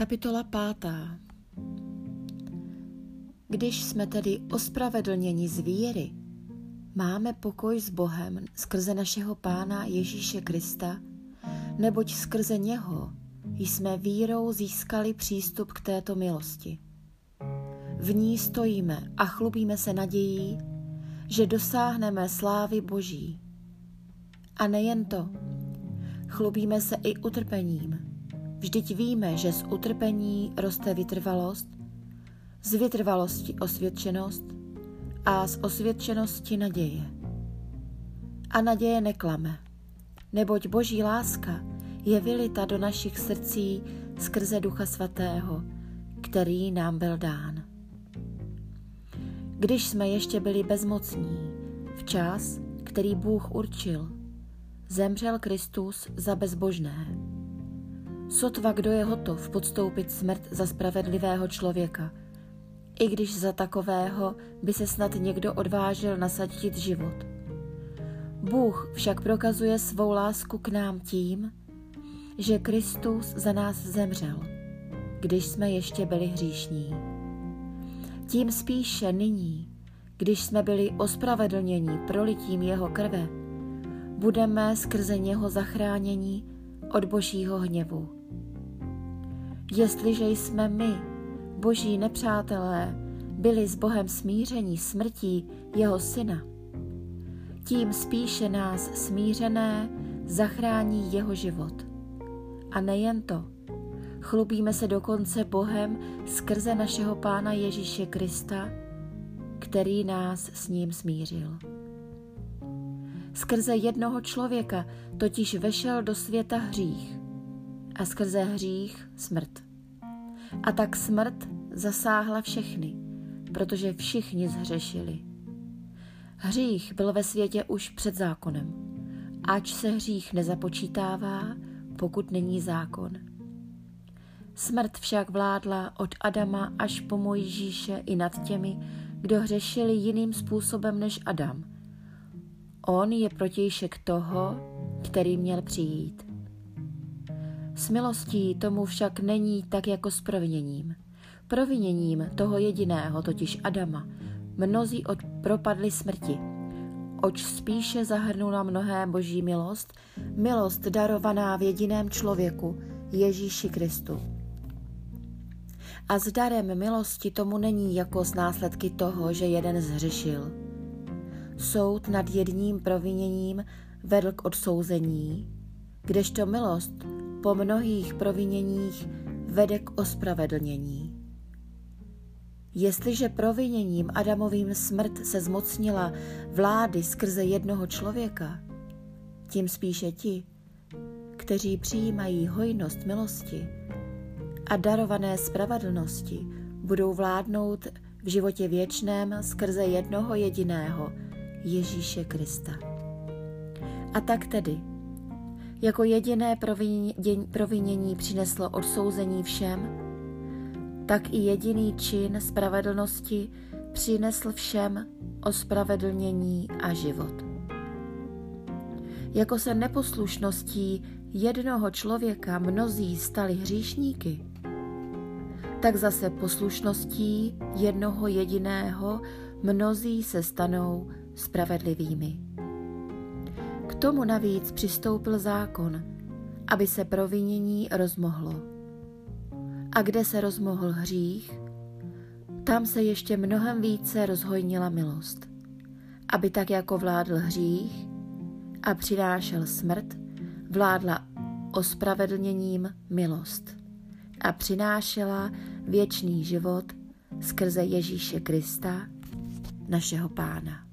Kapitola pátá Když jsme tedy ospravedlněni z víry, máme pokoj s Bohem skrze našeho Pána Ježíše Krista, neboť skrze něho jsme vírou získali přístup k této milosti. V ní stojíme a chlubíme se nadějí, že dosáhneme slávy Boží. A nejen to, chlubíme se i utrpením, Vždyť víme, že z utrpení roste vytrvalost, z vytrvalosti osvědčenost a z osvědčenosti naděje. A naděje neklame, neboť boží láska je vylita do našich srdcí skrze Ducha Svatého, který nám byl dán. Když jsme ještě byli bezmocní, v čas, který Bůh určil, zemřel Kristus za bezbožné Sotva kdo je hotov podstoupit smrt za spravedlivého člověka, i když za takového by se snad někdo odvážil nasadit život. Bůh však prokazuje svou lásku k nám tím, že Kristus za nás zemřel, když jsme ještě byli hříšní. Tím spíše nyní, když jsme byli ospravedlněni prolitím jeho krve, budeme skrze něho zachráněni od božího hněvu. Jestliže jsme my, boží nepřátelé, byli s Bohem smíření smrtí jeho syna, tím spíše nás smířené zachrání jeho život. A nejen to, chlubíme se dokonce Bohem skrze našeho Pána Ježíše Krista, který nás s ním smířil. Skrze jednoho člověka totiž vešel do světa hřích a skrze hřích smrt. A tak smrt zasáhla všechny, protože všichni zhřešili. Hřích byl ve světě už před zákonem, ač se hřích nezapočítává, pokud není zákon. Smrt však vládla od Adama až po Mojžíše i nad těmi, kdo hřešili jiným způsobem než Adam. On je protějšek toho, který měl přijít. S milostí tomu však není tak jako s proviněním. Proviněním toho jediného, totiž Adama, mnozí od propadli smrti. Oč spíše zahrnula mnohé boží milost, milost darovaná v jediném člověku, Ježíši Kristu. A s darem milosti tomu není jako s následky toho, že jeden zřešil. Soud nad jedním proviněním vedl k odsouzení, kdežto milost po mnohých proviněních vede k ospravedlnění. Jestliže proviněním Adamovým smrt se zmocnila vlády skrze jednoho člověka, tím spíše ti, kteří přijímají hojnost milosti a darované spravedlnosti, budou vládnout v životě věčném skrze jednoho jediného, Ježíše Krista. A tak tedy, jako jediné provinění přineslo odsouzení všem, tak i jediný čin spravedlnosti přinesl všem ospravedlnění a život. Jako se neposlušností jednoho člověka mnozí stali hříšníky, tak zase poslušností jednoho jediného mnozí se stanou spravedlivými tomu navíc přistoupil zákon, aby se provinění rozmohlo. A kde se rozmohl hřích, tam se ještě mnohem více rozhojnila milost, aby tak jako vládl hřích a přinášel smrt, vládla ospravedlněním milost a přinášela věčný život skrze Ježíše Krista, našeho Pána.